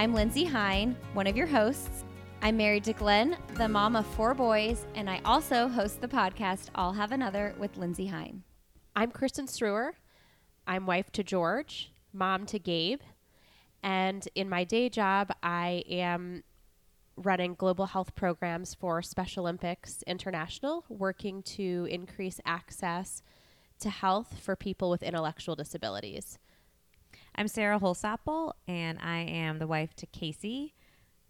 I'm Lindsey Hein, one of your hosts. I'm married to Glenn, the mom of four boys, and I also host the podcast I'll Have Another with Lindsey Hein. I'm Kristin Srour. I'm wife to George, mom to Gabe, and in my day job, I am running global health programs for Special Olympics International, working to increase access to health for people with intellectual disabilities. I'm Sarah Holsapple, and I am the wife to Casey.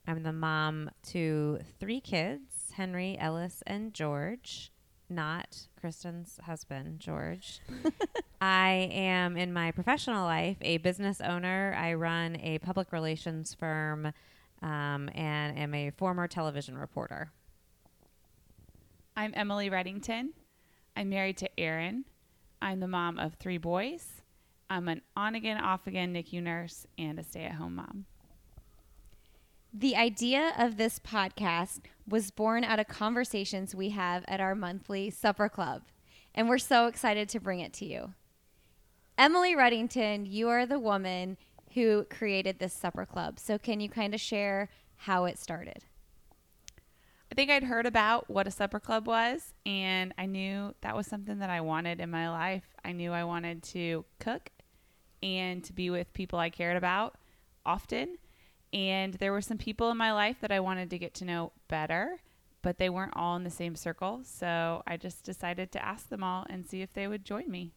I'm the mom to three kids Henry, Ellis, and George, not Kristin's husband, George. I am in my professional life a business owner. I run a public relations firm um, and am a former television reporter. I'm Emily Reddington. I'm married to Aaron. I'm the mom of three boys. I'm an on again, off again NICU nurse and a stay at home mom. The idea of this podcast was born out of conversations we have at our monthly supper club, and we're so excited to bring it to you. Emily Reddington, you are the woman who created this supper club. So, can you kind of share how it started? I think I'd heard about what a supper club was, and I knew that was something that I wanted in my life. I knew I wanted to cook and to be with people I cared about often. And there were some people in my life that I wanted to get to know better, but they weren't all in the same circle. So I just decided to ask them all and see if they would join me.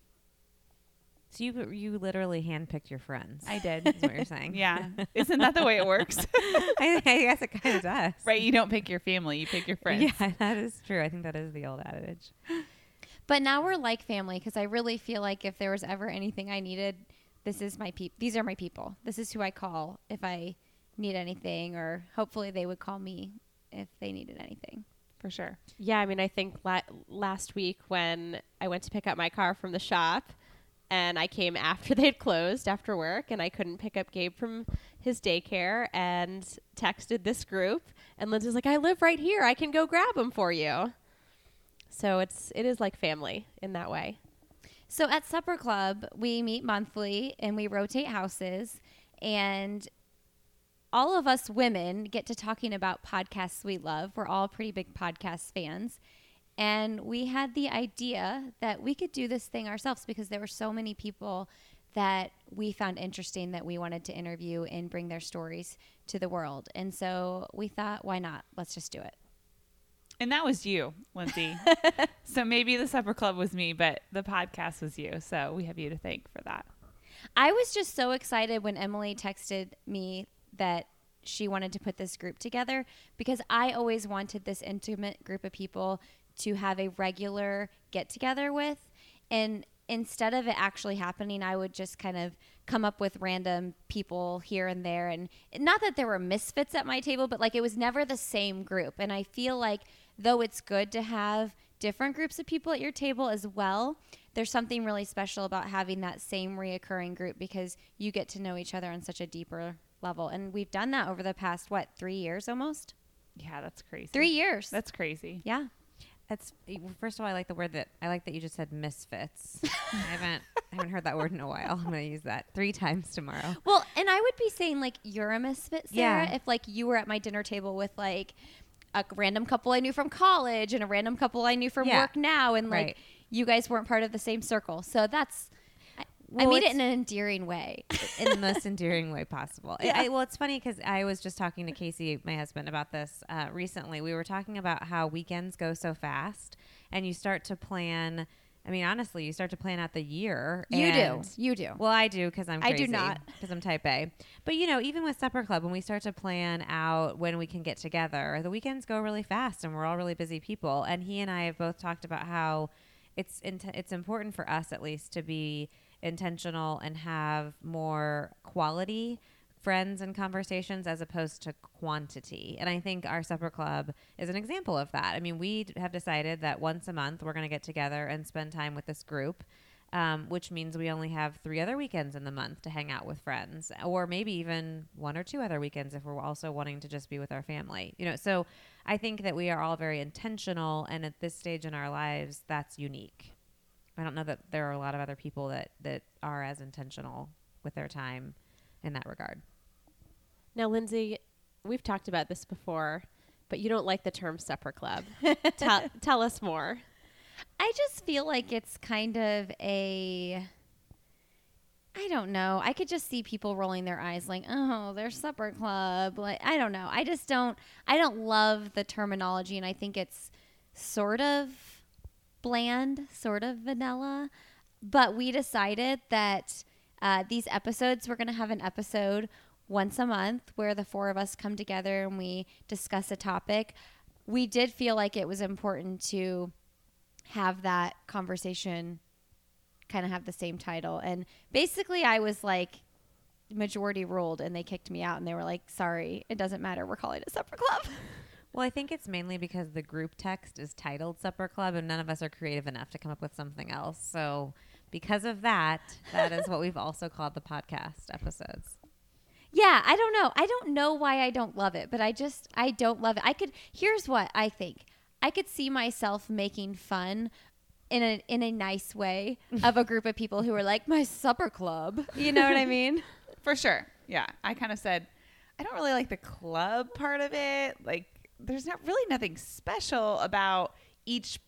So you you literally handpicked your friends. I did. Is what you're saying? yeah. Isn't that the way it works? I, I guess it kind of does. right. You don't pick your family, you pick your friends. Yeah, that is true. I think that is the old adage. But now we're like family because I really feel like if there was ever anything I needed, this is my peop. These are my people. This is who I call if I need anything, or hopefully they would call me if they needed anything. For sure. Yeah, I mean, I think la- last week when I went to pick up my car from the shop and I came after they'd closed after work and I couldn't pick up Gabe from his daycare and texted this group and Lindsey's like, I live right here. I can go grab him for you. So it's it is like family in that way. So at Supper Club, we meet monthly and we rotate houses. And all of us women get to talking about podcasts we love. We're all pretty big podcast fans. And we had the idea that we could do this thing ourselves because there were so many people that we found interesting that we wanted to interview and bring their stories to the world. And so we thought, why not? Let's just do it. And that was you, Lindsey. so maybe the supper club was me, but the podcast was you. So we have you to thank for that. I was just so excited when Emily texted me that she wanted to put this group together because I always wanted this intimate group of people to have a regular get together with. And instead of it actually happening, I would just kind of come up with random people here and there. And not that there were misfits at my table, but like it was never the same group. And I feel like though it's good to have different groups of people at your table as well, there's something really special about having that same reoccurring group because you get to know each other on such a deeper level. And we've done that over the past, what, three years almost? Yeah, that's crazy. Three years. That's crazy. yeah. That's first of all, I like the word that I like that you just said misfits. I haven't I haven't heard that word in a while. I'm going to use that three times tomorrow. Well, and I would be saying like you're a misfit, Sarah, Yeah. if like you were at my dinner table with like a random couple I knew from college and a random couple I knew from Yeah. work now, and like Right. you guys weren't part of the same circle. So that's I, I Well, mean it in an endearing way. in the most endearing way possible. I- Yeah. I, well, it's funny because I was just talking to Casey, my husband, about this uh, recently. We were talking about how weekends go so fast, and you start to plan. I mean, honestly, you start to plan out the year. You do. You do. Well, I do because I'm. I do not. because I'm Type A. But you know, even with Supper Club, when we start to plan out when we can get together, the weekends go really fast, and we're all really busy people. And he and I have both talked about how it's int- it's important for us at least to be intentional and have more quality friends and conversations as opposed to quantity. And I think our supper club is an example of that. I mean, we have decided that once a month we're going to get together and spend time with this group. Um, which means we only have three other weekends in the month to hang out with friends, or maybe even one or two other weekends if we're also wanting to just be with our family. You know, so I think that we are all very intentional, and at this stage in our lives, that's unique. I don't know that there are a lot of other people that that are as intentional with their time in that regard. Now, Lindsey, we've talked about this before, but you don't like the term supper club. tell, tell us more. I just feel like it's kind of a. I don't know. I could just see people rolling their eyes like, "Oh, their supper club." Like, I don't know. I just don't I don't love the terminology and I think it's sort of bland, sort of vanilla. But we decided that uh, these episodes, we're going to have an episode once a month where the four of us come together and we discuss a topic. We did feel like it was important to have that conversation kind of have the same title. And basically, I was like, majority ruled, and they kicked me out, and they were like, sorry, it doesn't matter. We're calling it supper club. Well, I think it's mainly because the group text is titled Supper Club, and none of us are creative enough to come up with something else. So, because of that, that is what we've also called the podcast episodes. Yeah, I don't know. I don't know why I don't love it, but I just I don't love it. I could here's what I think. I could see myself making fun in a in a nice way of a group of people who are like my supper club. You know what I mean? For sure. Yeah. I kind of said, I don't really like the club part of it. Like, there's not really nothing special about each,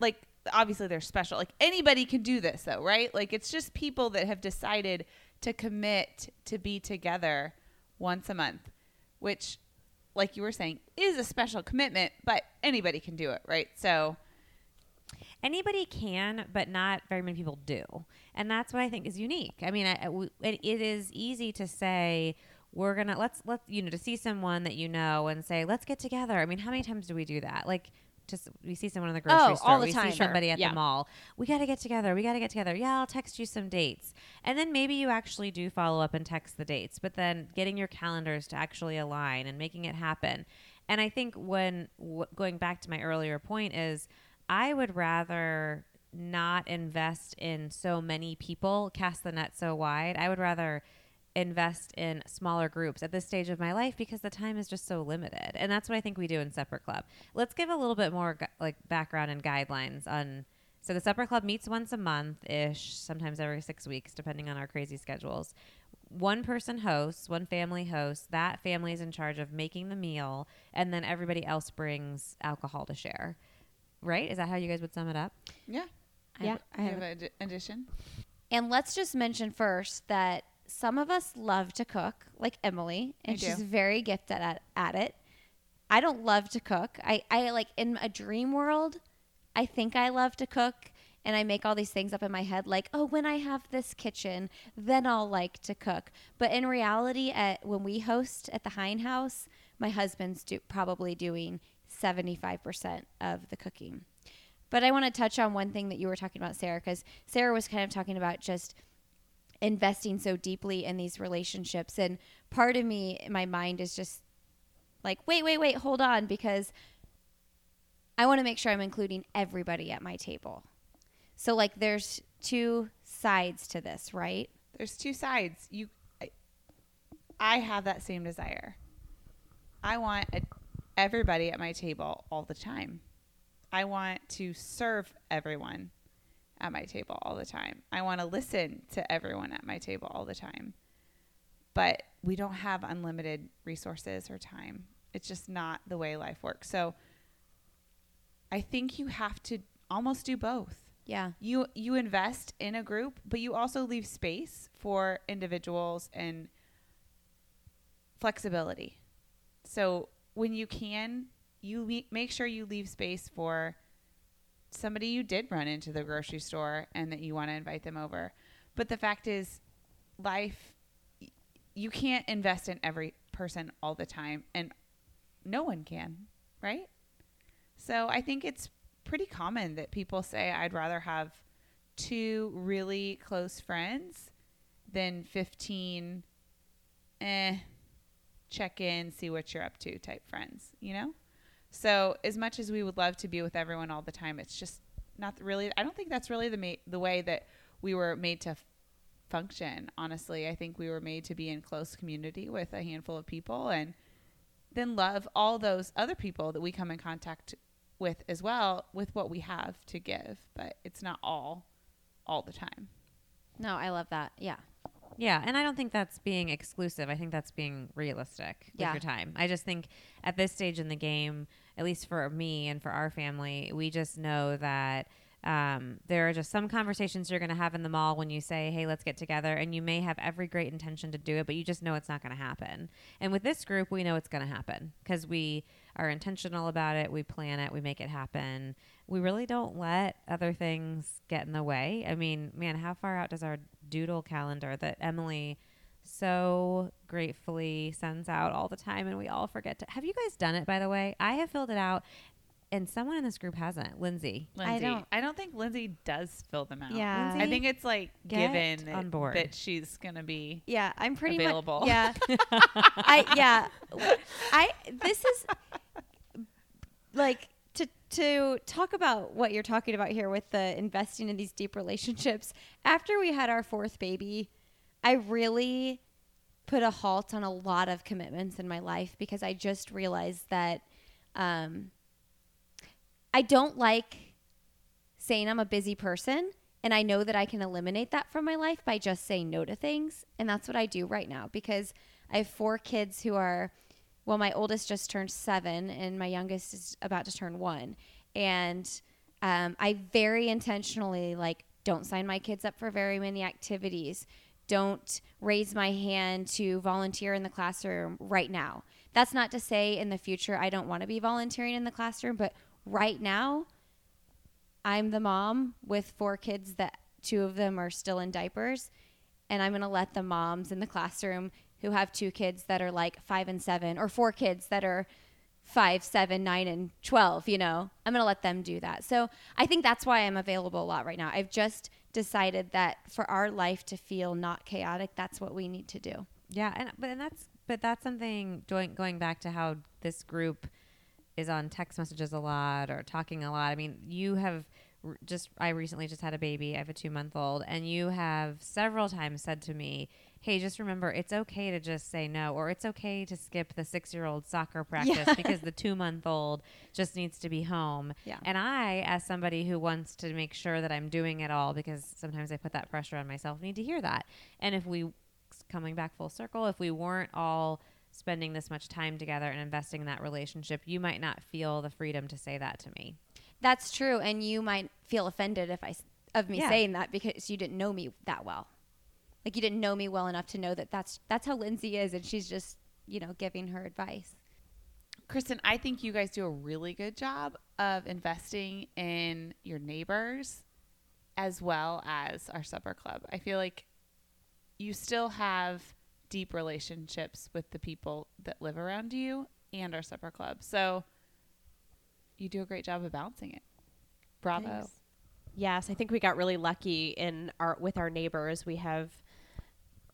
like, obviously they're special. Like, anybody can do this, though, right? Like, it's just people that have decided to commit to be together once a month, which, like you were saying, is a special commitment, but anybody can do it, right? So, Anybody can, but not very many people do, and that's what I think is unique. I mean, I, it is easy to say we're gonna let's let you know to see someone that you know and say let's get together. I mean, how many times do we do that? Like. Just we see someone in the oh, grocery Oh, store, all the we time. see somebody at Yeah. the mall. We got to get together. We got to get together. Yeah, I'll text you some dates, and then maybe you actually do follow up and text the dates. But then getting your calendars to actually align and making it happen. And I think when w- going back to my earlier point is I would rather not invest in so many people, cast the net so wide. I would rather invest in smaller groups at this stage of my life because the time is just so limited. And that's what I think we do in Supper Club. Let's give a little bit more gu- like background and guidelines on so the Supper Club meets once a month ish, sometimes every 6 weeks depending on our crazy schedules. One person hosts, one family hosts. That family is in charge of making the meal and then everybody else brings alcohol to share. Right? Is that how you guys would sum it up? yeah. Yeah. I have have an addi- addition? And let's just mention first that some of us love to cook, like Emily, and I do. she's very gifted at, at it. I don't love to cook. I, I like in a dream world, I think I love to cook and I make all these things up in my head like, oh, when I have this kitchen, then I'll like to cook. But in reality, at when we host at the Hein House, my husband's do, probably doing 75% of the cooking. But I want to touch on one thing that you were talking about, Sarah, because Sarah was kind of talking about just investing so deeply in these relationships. And part of me, my mind, is just like, wait, wait, wait, hold on, because I want to make sure I'm including everybody at my table. So, like, there's two sides to this, right? there's two sides. You, I, I have that same desire. I want a, everybody at my table all the time. I want to serve everyone at my table all the time. I want to listen to everyone at my table all the time. But we don't have unlimited resources or time. It's just not the way life works. So I think you have to almost do both Yeah. you you invest in a group but you also leave space for individuals and flexibility so when you can you le- make sure you leave space for somebody you did run into the grocery store and that you want to invite them over but the fact is life, you can't invest in every person all the time and no one can right so i think it's pretty common that people say I'd rather have two really close friends than 15 eh check in, see what you're up to type friends, you know? So, as much as we would love to be with everyone all the time, it's just not really I don't think that's really the ma- the way that we were made to f- function, honestly. I think we were made to be in close community with a handful of people and then love all those other people that we come in contact with as well with what we have to give, but it's not all all the time. No, I love that. Yeah. Yeah, and I don't think that's being exclusive. I think that's being realistic with Yeah. your time. I just think at this stage in the game, at least for me and for our family, we just know that um, there are just some conversations you're going to have in the mall when you say, "Hey, let's get together," and you may have every great intention to do it, but you just know it's not going to happen. And with this group, we know it's going to happen because we are intentional about it. We plan it. We make it happen. We really don't let other things get in the way. I mean, man, how far out does our doodle calendar that Emily so gratefully sends out all the time and we all forget to have you guys done it by the way i have filled it out and someone in this group hasn't lindsey Lindsey, don't- I don't think Lindsey does fill them out. Yeah. I think it's like given that, on board. that she's going to be Yeah, I'm pretty Available. much. Yeah, I yeah, I this is like to talk about what you're talking about here with the investing in these deep relationships. After we had our fourth baby, I really put a halt on a lot of commitments in my life because I just realized that um, I don't like saying I'm a busy person. And I know that I can eliminate that from my life by just saying no to things. And that's what I do right now because I have four kids who are, well, my oldest just turned seven and my youngest is about to turn one. And um, I very intentionally like don't sign my kids up for very many activities. Don't raise my hand to volunteer in the classroom right now. That's not to say in the future I don't want to be volunteering in the classroom, but right now I'm the mom with four kids that two of them are still in diapers. And I'm going to let the moms in the classroom who have two kids that are like five and seven, or four kids that are five, seven, nine, and 12, you know, I'm going to let them do that. So I think that's why I'm available a lot right now. I've just decided that for our life to feel not chaotic, that's what we need to do. yeah and but and that's but that's something going going back to how this group is on text messages a lot or talking a lot i mean you have just i recently just had a baby i have a two month old and you have several times said to me hey just remember it's okay to just say no or it's okay to skip the six year old soccer practice because the two month old just needs to be home Yeah. and i as somebody who wants to make sure that i'm doing it all because sometimes i put that pressure on myself need to hear that and if we coming back full circle if we weren't all spending this much time together and investing in that relationship you might not feel the freedom to say that to me That's true. And you might feel offended if I, of me Yeah. saying that because you didn't know me that well. Like you didn't know me well enough to know that that's, that's how Lindsey is. And she's just, you know, giving her advice. Kristin, I think you guys do a really good job of investing in your neighbors as well as our supper club. I feel like you still have deep relationships with the people that live around you and our supper club. So you do a great job of balancing it. Bravo. Thanks. Yes, I think we got really lucky in our with our neighbors. We have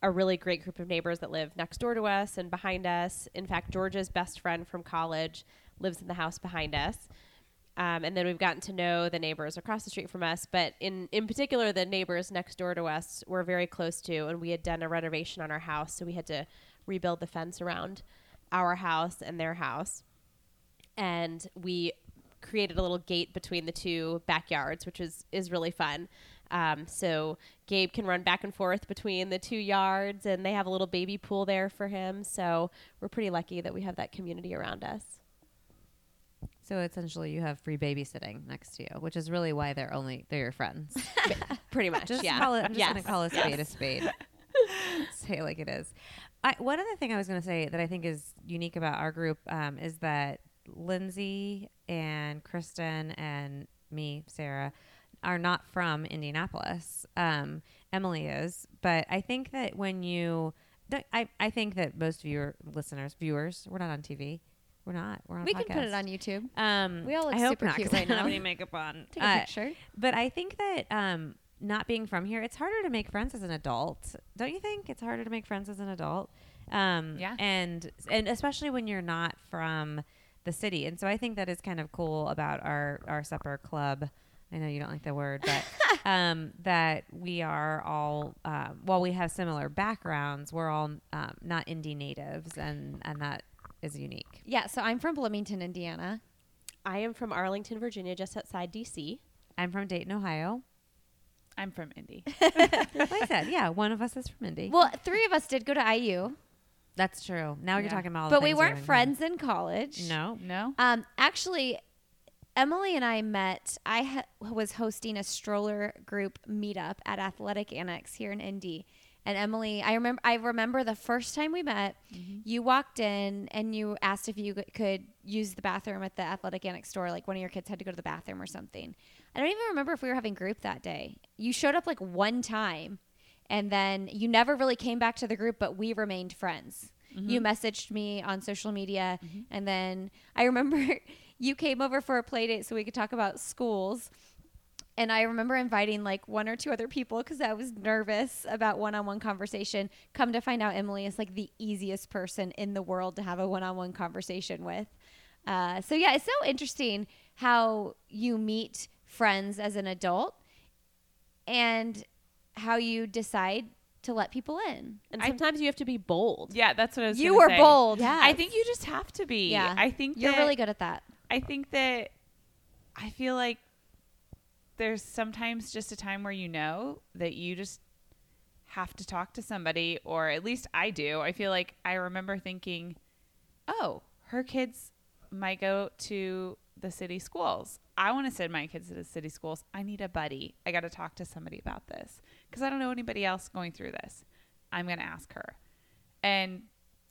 a really great group of neighbors that live next door to us and behind us. In fact, George's best friend from college lives in the house behind us. Um, and then we've gotten to know the neighbors across the street from us, but in in particular, the neighbors next door to us we're very close to, and we had done a renovation on our house, so we had to rebuild the fence around our house and their house and we created a little gate between the two backyards, which is is really fun. Um, so Gabe can run back and forth between the two yards, and they have a little baby pool there for him. So we're pretty lucky that we have that community around us. so essentially you have free babysitting next to you which is really why they're only they're your friends Pretty much, just yeah. call it i'm just Yes. gonna call a spade a spade say it like it is I, one other thing i was gonna say that i think is unique about our group um, is that lindsey and kristin and me sarah are not from indianapolis um, emily is but i think that when you I, I think that most of your listeners viewers we're not on tv We're not. We're on. a We can put it on YouTube. Um, We all look I hope super not, cute 'cause I right don't have any makeup on. Take a Uh, picture. But I think that um, not being from here, it's harder to make friends as an adult. Don't you think it's harder to make friends as an adult? Um, Yeah. And and especially when you're not from the city. And so I think that is kind of cool about our our supper club. I know you don't like the word, but um, that we are all um, while we have similar backgrounds, we're all um, not indie natives, and and that is unique. Yeah, so I'm from Bloomington, Indiana. I am from Arlington, Virginia, just outside DC. I'm from Dayton, Ohio. I'm from Indy. Like I said, yeah, one of us is from Indy. Well, three of us did go to IU, That's true. Now you're talking about all the but we weren't have in friends in college. No. No. Um, actually, Emily and I met. I ha- was hosting a stroller group meetup at Athletic Annex here in Indy, and Emily. I remember. I remember the first time we met. Mm-hmm. You walked in and you asked if you could use the bathroom at the Athletic Annex store. Like one of your kids had to go to the bathroom or something. I don't even remember if we were having group that day. You showed up like one time, and then you never really came back to the group, but we remained friends. You mm-hmm. messaged me on social media, mm-hmm. and then I remember you came over for a play date so we could talk about schools. And I remember inviting like one or two other people because I was nervous about one on one conversation. Come to find out, Emily is like the easiest person in the world to have a one on one conversation with. Uh, so, yeah, it's so interesting how you meet friends as an adult and how you decide to let people in. And I- sometimes you have to be bold. Yeah, that's what I was. You gonna were say. bold. I think you just have to be. Yeah. I think You're that- really good at that. I think that I feel like there's sometimes just a time where you know that you just have to talk to somebody, or at least I do. I feel like I remember thinking, oh, her kids might go to the city schools. I want to send my kids to the city schools. I need a buddy. I got to talk to somebody about this because I don't know anybody else going through this. I'm going to ask her. And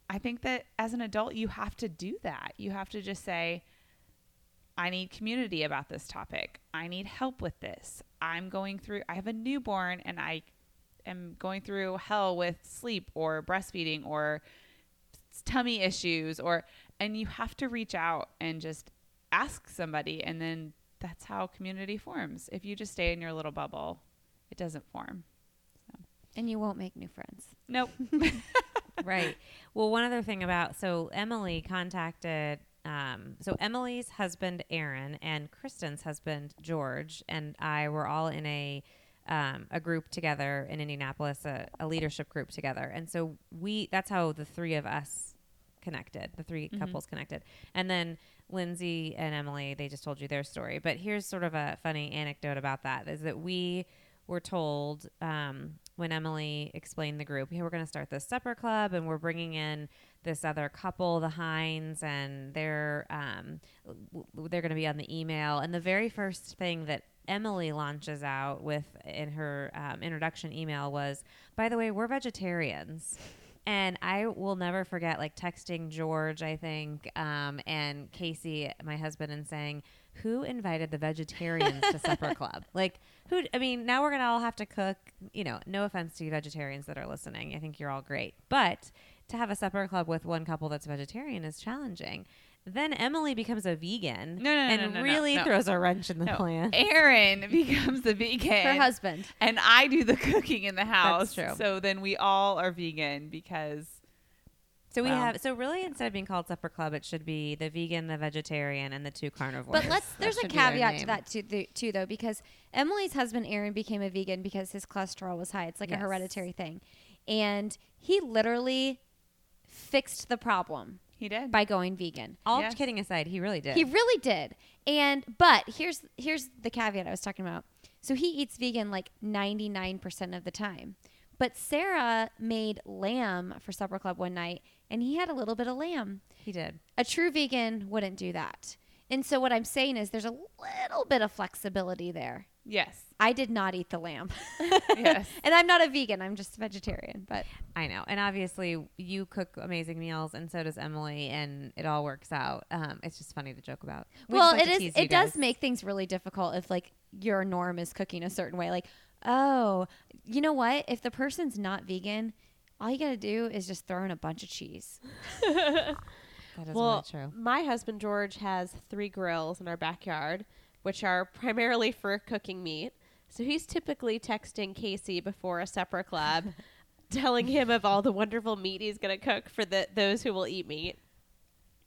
I think that as an adult, you have to do that. You have to just say, I need community about this topic. I need help with this. I'm going through, I have a newborn and I am going through hell with sleep or breastfeeding or tummy issues or, and you have to reach out and just ask somebody. And then that's how community forms. If you just stay in your little bubble, it doesn't form. And you won't make new friends. Nope. right. Well, one other thing about so Emily contacted um, so Emily's husband Aaron and Kristin's husband George and I were all in a um, a group together in Indianapolis, a, a leadership group together, and so we that's how the three of us connected, the 3 couples connected, and then Lindsey and Emily they just told you their story. But here's sort of a funny anecdote about that is that we were told um, when Emily explained the group, hey, we're going to start this supper club and we're bringing in this other couple, the Heins, and they're um, w- they're going to be on the email. And the very first thing that Emily launches out with in her um, introduction email was, by the way, we're vegetarians. And I will never forget, like texting George, I think, um, and Casey, my husband, and saying, "Who invited the vegetarians to supper club? Like, who? I mean, now we're gonna all have to cook. You know, no offense to you vegetarians that are listening. I think you're all great, but to have a supper club with one couple that's vegetarian is challenging. Then Emily becomes a vegan, No, no, no, and no, no, no, really no. throws a wrench in the No. plan. Aaron becomes the vegan. Her husband. and I do the cooking in the house. That's true. So then we all are vegan because So we Wow. have so really instead of being called supper club, it should be the vegan, the vegetarian, and the two carnivores. But let's That there's a should be their caveat to that too, th- too though because Emily's husband Aaron became a vegan because his cholesterol was high. It's like Yes. a hereditary thing. And he literally fixed the problem he did. by going vegan. All Yes. kidding aside, he really did. He really did. And but here's here's the caveat I was talking about. So he eats vegan like 99% of the time. But Sarah made lamb for supper club one night and he had a little bit of lamb. he did. A true vegan wouldn't do that. And so what I'm saying is there's a little bit of flexibility there. Yes. I did not eat the lamb. Yes. and I'm not a vegan. I'm just a vegetarian, but I know, and obviously you cook amazing meals, and so does Emily, and it all works out. Um, it's just funny to joke about. We well, just like it to is tease you it does make things really difficult if like your norm is cooking a certain way. Like, oh, you know what? If the person's not vegan, all you got to do is just throw in a bunch of cheese. That is well, really true. my husband George has three grills in our backyard, which are primarily for cooking meat. So he's typically texting Casey before a supper club, telling him of all the wonderful meat he's going to cook for the those who will eat meat.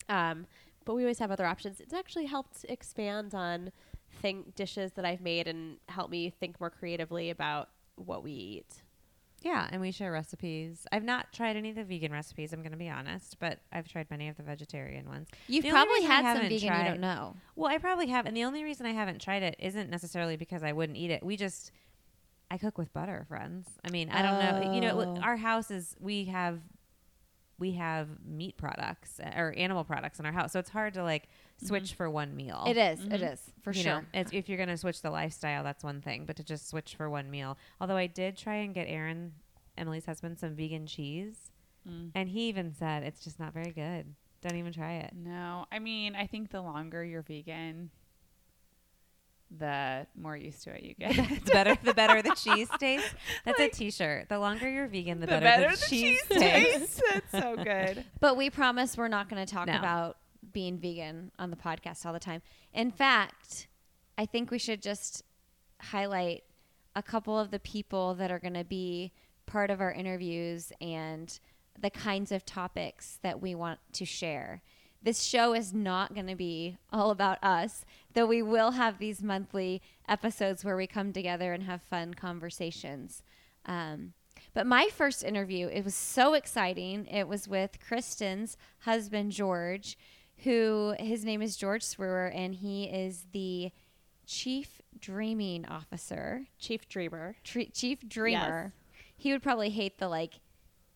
Um, but we always have other options. It's actually helped expand on think dishes that I've made and help me think more creatively about what we eat. Yeah, and we share recipes. I've not tried any of the vegan recipes, I'm going to be honest, but I've tried many of the vegetarian ones. You've The only probably reason I had some haven't vegan you tried- don't know. Well, I probably have, and the only reason I haven't tried it isn't necessarily because I wouldn't eat it. We just I cook with butter, friends. I mean, I don't know. You know, Oh. our house is we have we have meat products uh, or animal products in our house, so it's hard to like switch for one meal. It is. It is for You sure. know, it's, if you're going to switch the lifestyle, that's one thing, but to just switch for one meal. Although I did try and get Aaron, Emily's husband, some vegan cheese, Mm. and he even said it's just not very good. Don't even try it. No, I mean, I think the longer you're vegan, the more used to it you get. the better the better the cheese tastes. That's a T-shirt. The longer you're vegan, the, better, the, cheese, tastes. That's so good. But we promise we're not going to talk No. about being vegan on the podcast all the time. In fact, I think we should just highlight a couple of the people that are going to be part of our interviews and the kinds of topics that we want to share. This show is not going to be all about us, though we will have these monthly episodes where we come together and have fun conversations. Um, but my first interview, it was so exciting. It was with Kristin's husband, George, who his name is George Srour, and he is the chief dreaming officer, Chief Dreamer. tre- chief dreamer. He would probably hate the like,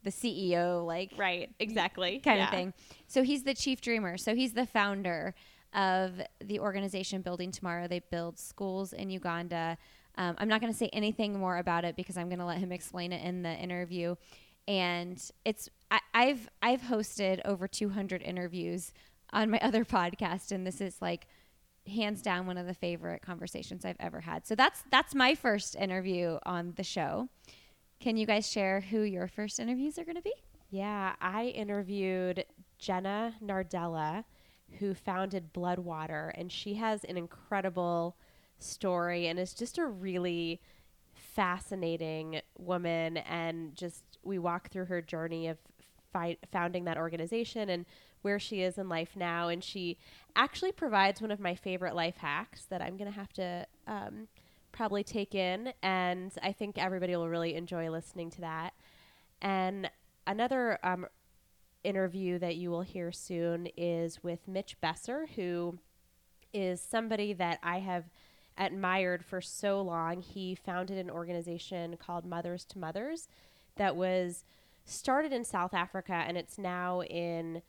the CEO, like Right, exactly. kind Yeah. of thing. So he's the chief dreamer. So he's the founder of the organization Building Tomorrow. They build schools in Uganda. Um, I'm not going to say anything more about it because I'm going to let him explain it in the interview. And it's I, I've I've hosted over 200 interviews on my other podcast, and this is like hands down one of the favorite conversations I've ever had. So that's that's my first interview on the show. Can you guys share who your first interviews are going to be? Yeah, I interviewed Jena Nardella, who founded Bloodwater, and she has an incredible story and is just a really fascinating woman. And just we walk through her journey of fi- founding that organization and where she is in life now. And she actually provides one of my favorite life hacks that I'm going to have to um, probably take in. And I think everybody will really enjoy listening to that. And another um, interview that you will hear soon is with Mitch Besser, who is somebody that I have admired for so long. He founded an organization called Mothers to Mothers that was started in South Africa and it's now in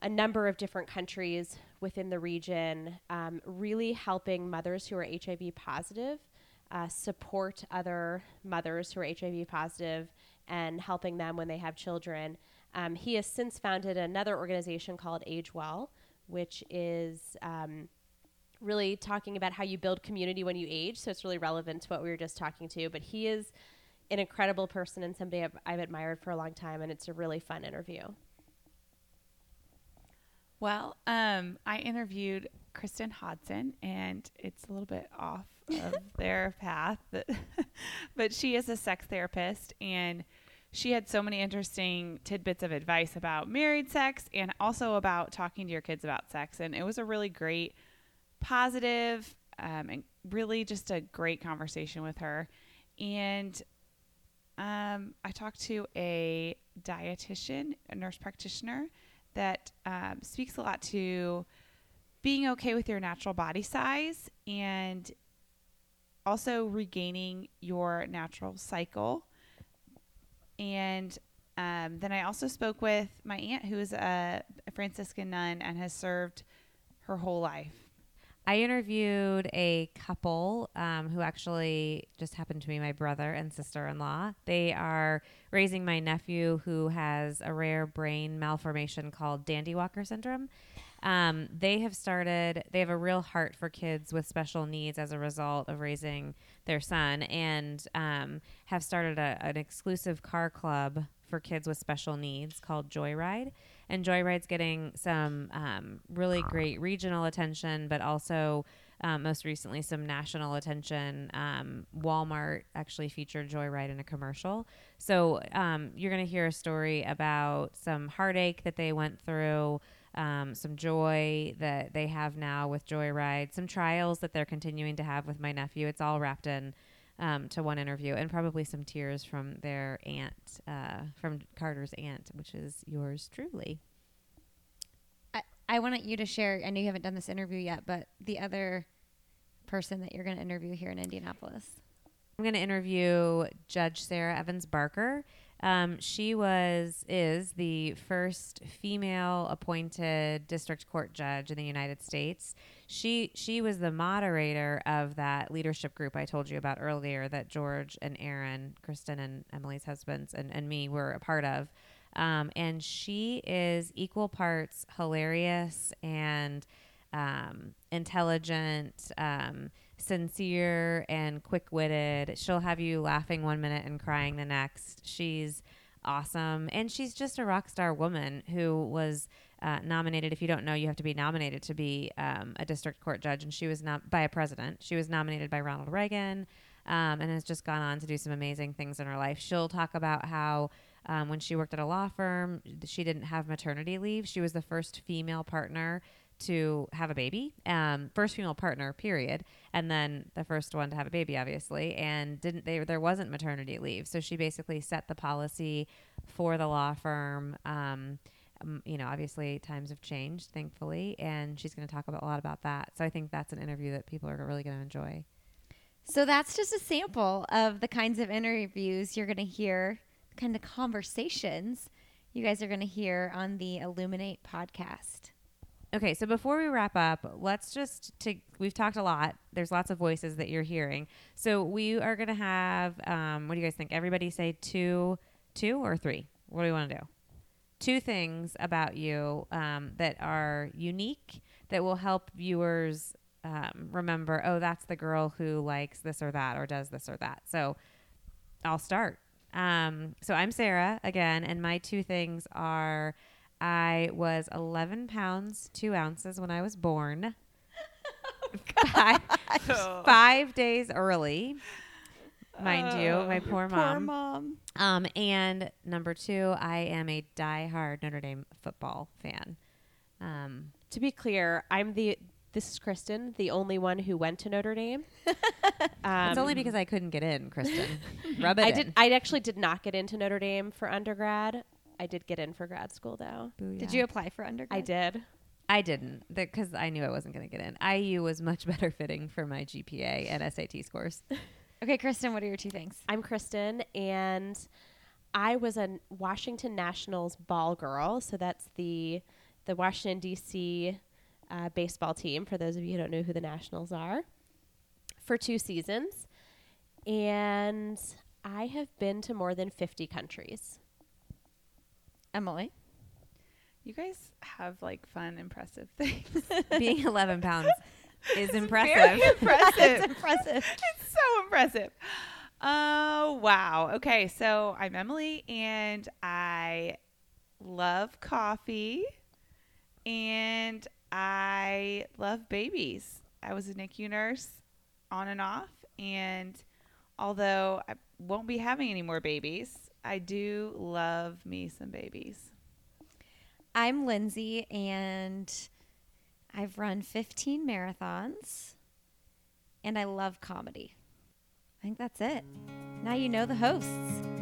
a number of different countries within the region, um, really helping mothers who are HIV positive uh, support other mothers who are HIV positive and helping them when they have children. Um, he has since founded another organization called Age Well, which is um, really talking about how you build community when you age. So it's really relevant to what we were just talking to. But he is an incredible person and somebody I've, I've admired for a long time, and it's a really fun interview. Well, um, I interviewed Kristen Hodson, and it's a little bit off of their path, but, but she is a sex therapist, and she had so many interesting tidbits of advice about married sex and also about talking to your kids about sex. And it was a really great, positive, um, and really just a great conversation with her. And um, I talked to a dietitian, a nurse practitioner that um, speaks a lot to being okay with your natural body size and also regaining your natural cycle. And um, then I also spoke with my aunt, who is a, a Franciscan nun and has served her whole life. I interviewed a couple um, who actually just happened to be my brother and sister in law. They are raising my nephew who has a rare brain malformation called Dandy Walker syndrome. Um, they have started, they have a real heart for kids with special needs as a result of raising their son and um, have started a, an exclusive car club for kids with special needs called Joyride. And Joyride's getting some um, really great regional attention, but also um, most recently some national attention. Um, Walmart actually featured Joyride in a commercial. So um, you're going to hear a story about some heartache that they went through. Um, some joy that they have now with Joyride, some trials that they're continuing to have with my nephew. It's all wrapped in um, to one interview, and probably some tears from their aunt, uh, from Carter's aunt, which is yours truly. I, I want you to share. I know you haven't done this interview yet, but the other person that you're going to interview here in Indianapolis. I'm going to interview Judge Sarah Evans Barker. Um, she was is the first female appointed district court judge in the United States. She she was the moderator of that leadership group I told you about earlier that George and Aaron, Kristin and Emily's husbands and, and me were a part of. Um, and she is equal parts hilarious and um, intelligent, um, sincere, and quick witted. She'll have you laughing one minute and crying the next. She's awesome. And she's just a rock star woman who was uh, nominated. If you don't know, you have to be nominated to be um, a district court judge. And she was not by a president. She was nominated by Ronald Reagan um, and has just gone on to do some amazing things in her life. She'll talk about how. Um, when she worked at a law firm, she didn't have maternity leave. She was the first female partner to have a baby, um, first female partner, period, and then the first one to have a baby, obviously, and didn't they? There wasn't maternity leave, so she basically set the policy for the law firm. Um, you know, obviously times have changed, thankfully, and she's going to talk about a lot about that. So I think that's an interview that people are really going to enjoy. So that's just a sample of the kinds of interviews you're going to hear, kind of conversations you guys are going to hear on the Illuminate podcast. Okay, so before we wrap up, let's just take. We've talked a lot. There's lots of voices that you're hearing. So we are going to have. Um, what do you guys think? Everybody say two, two or three. What do we want to do? Two things about you um, that are unique that will help viewers um, remember. Oh, that's the girl who likes this or that or does this or that. So I'll start. Um, so I'm Sarah again, and my two things are. I was 11 pounds, 2 ounces when I was born. five, five days early, mind you, my poor mom. Poor mom. Um, and number two, I am a die-hard Notre Dame football fan. Um, To be clear, I'm the this is Kristin, the only one who went to Notre Dame. um, it's only because I couldn't get in, Kristin. Rub it I in. did. I actually did not get into Notre Dame for undergrad. I did get in for grad school though. Did you apply for undergrad? I did. I didn't because I knew I wasn't going to get in. IU was much better fitting for my GPA and SAT scores. Okay, Kristin, what are your two things? I'm Kristin, and I was a Washington Nationals ball girl. So that's the the Washington D.C. Uh, baseball team. For those of you who don't know who the Nationals are, for two seasons, and I have been to more than 50 countries. Emily. You guys have like fun, impressive things. Being 11 pounds is Very impressive. impressive. impressive. it's so impressive. Oh, wow. Okay, so I'm Emily and I love coffee and I love babies. I was a NICU nurse on and off, and although I won't be having any more babies, I do love me some babies. I'm Lindsey, and I've run 15 marathons, and I love comedy. I think that's it. Now you know the hosts.